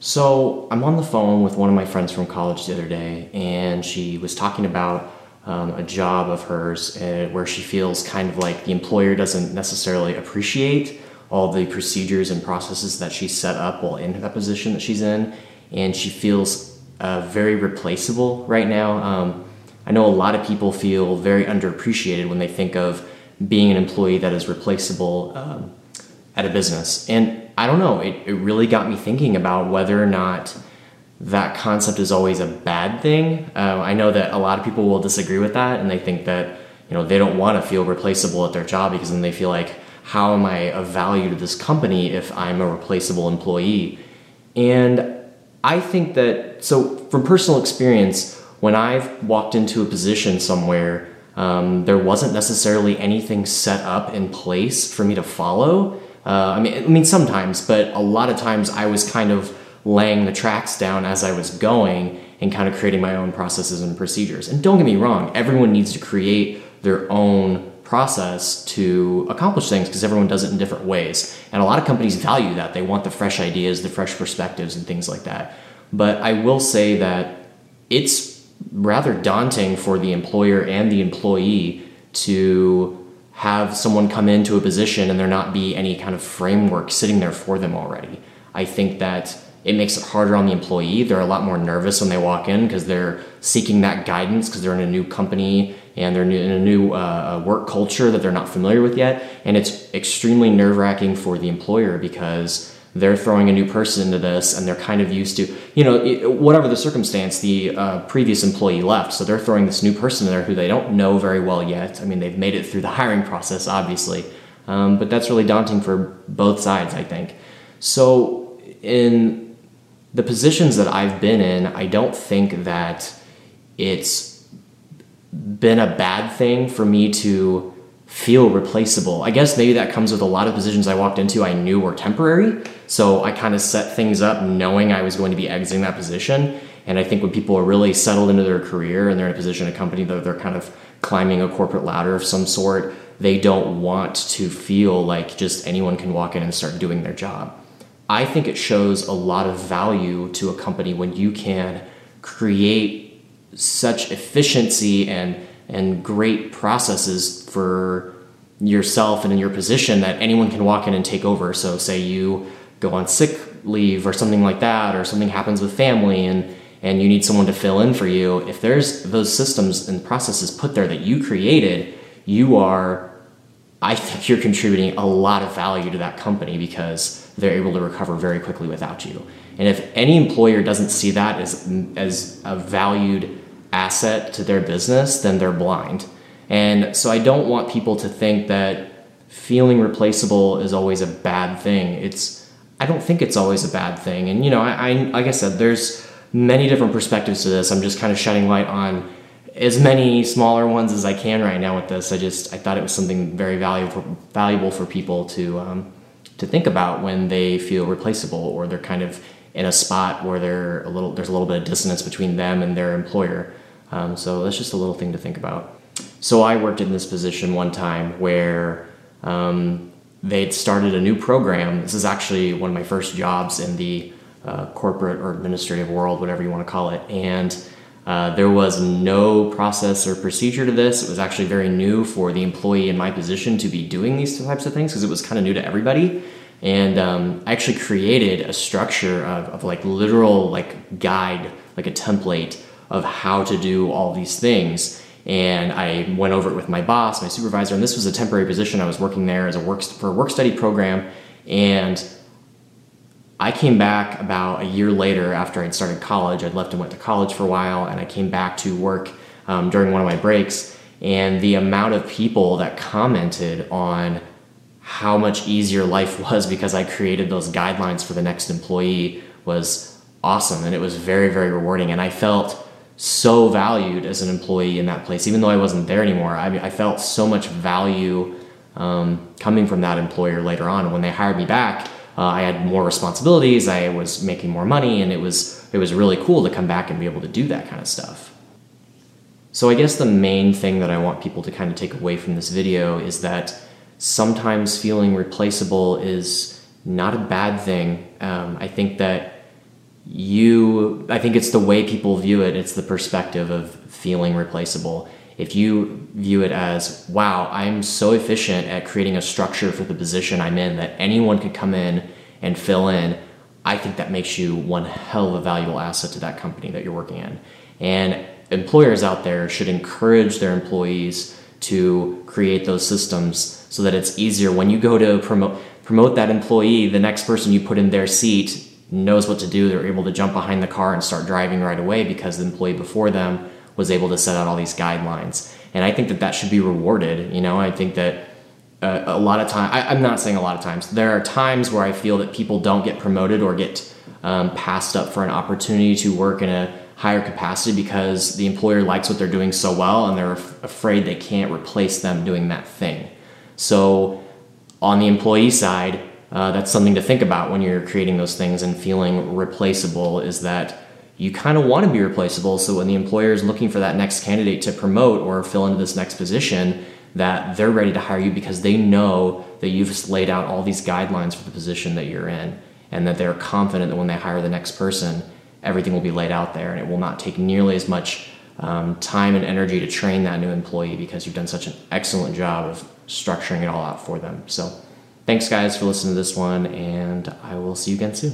So I'm on the phone with one of my friends from college the other day, and she was talking about um, a job of hers uh, where she feels kind of like the employer doesn't necessarily appreciate all the procedures and processes that she set up while in that position that she's in, and she feels uh, very replaceable right now. Um, I know a lot of people feel very underappreciated when they think of being an employee that is replaceable um, at a business. And I don't know, it, it really got me thinking about whether or not that concept is always a bad thing. Uh, I know that a lot of people will disagree with that and they think that, you know, they don't want to feel replaceable at their job because then they feel like, how am I of value to this company if I'm a replaceable employee? And I think that, so from personal experience, when I've walked into a position somewhere, um, there wasn't necessarily anything set up in place for me to follow. Uh, I mean, I mean sometimes, but a lot of times I was kind of laying the tracks down as I was going and kind of creating my own processes and procedures. And don't get me wrong, everyone needs to create their own process to accomplish things because everyone does it in different ways. And a lot of companies value that. They want the fresh ideas, the fresh perspectives, and things like that. But I will say that it's rather daunting for the employer and the employee to have someone come into a position and there not be any kind of framework sitting there for them already. I think that it makes it harder on the employee. They're a lot more nervous when they walk in because they're seeking that guidance because they're in a new company and they're in a new uh, work culture that they're not familiar with yet. And it's extremely nerve wracking for the employer because they're throwing a new person into this and they're kind of used to you know whatever the circumstance the uh, previous employee left so they're throwing this new person in there who they don't know very well yet. I mean they've made it through the hiring process obviously. Um, but that's really daunting for both sides i think. So in the positions that i've been in i don't think that it's been a bad thing for me to feel replaceable. I guess maybe that comes with a lot of positions I walked into I knew were temporary. So I kind of set things up knowing I was going to be exiting that position. And I think when people are really settled into their career and they're in a position a company that they're kind of climbing a corporate ladder of some sort, they don't want to feel like just anyone can walk in and start doing their job. I think it shows a lot of value to a company when you can create such efficiency and and great processes for yourself and in your position that anyone can walk in and take over. So, say you go on sick leave or something like that, or something happens with family and and you need someone to fill in for you. If there's those systems and processes put there that you created, you are, I think you're contributing a lot of value to that company because they're able to recover very quickly without you. And if any employer doesn't see that as as a valued asset to their business, then they're blind. And so I don't want people to think that feeling replaceable is always a bad thing. It's I don't think it's always a bad thing. And you know, I, I like I said, there's many different perspectives to this. I'm just kind of shedding light on as many smaller ones as I can right now with this. I just I thought it was something very valuable valuable for people to um, to think about when they feel replaceable or they're kind of in a spot where they're a little there's a little bit of dissonance between them and their employer. Um, so that's just a little thing to think about. So I worked in this position one time where um, they'd started a new program. This is actually one of my first jobs in the uh, corporate or administrative world, whatever you want to call it. And uh, there was no process or procedure to this. It was actually very new for the employee in my position to be doing these types of things because it was kind of new to everybody. And um, I actually created a structure of, of like literal like guide, like a template of how to do all these things. And I went over it with my boss, my supervisor, and this was a temporary position. I was working there as a work for a work study program, and I came back about a year later after I'd started college. I'd left and went to college for a while, and I came back to work um, during one of my breaks. And the amount of people that commented on how much easier life was because I created those guidelines for the next employee was awesome, and it was very, very rewarding. And I felt so valued as an employee in that place, even though I wasn't there anymore. I, I felt so much value um, coming from that employer later on. When they hired me back, uh, I had more responsibilities. I was making more money, and it was it was really cool to come back and be able to do that kind of stuff. So I guess the main thing that I want people to kind of take away from this video is that sometimes feeling replaceable is not a bad thing. Um, I think that you i think it's the way people view it. It's the perspective of feeling replaceable. If you view it as wow i'm so efficient at creating a structure for the position i'm in that anyone could come in and fill in i think that makes you one hell of a valuable asset to that company that you're working in. And employers out there should encourage their employees to create those systems so that it's easier when you go to promote promote that employee the next person you put in their seat knows what to do. They're able to jump behind the car and start driving right away because the employee before them was able to set out all these guidelines. And I think that that should be rewarded. You know, I think that uh, a lot of time, I, am not saying a lot of times, there are times where I feel that people don't get promoted or get um, passed up for an opportunity to work in a higher capacity because the employer likes what they're doing so well and they're af- afraid they can't replace them doing that thing. So, on the employee side, uh, that's something to think about when you're creating those things and feeling replaceable is that you kind of want to be replaceable so when the employer is looking for that next candidate to promote or fill into this next position that they're ready to hire you because they know that you've laid out all these guidelines for the position that you're in and that they're confident that when they hire the next person everything will be laid out there and it will not take nearly as much um, time and energy to train that new employee because you've done such an excellent job of structuring it all out for them so Thanks, guys, for listening to this one, and I will see you again soon.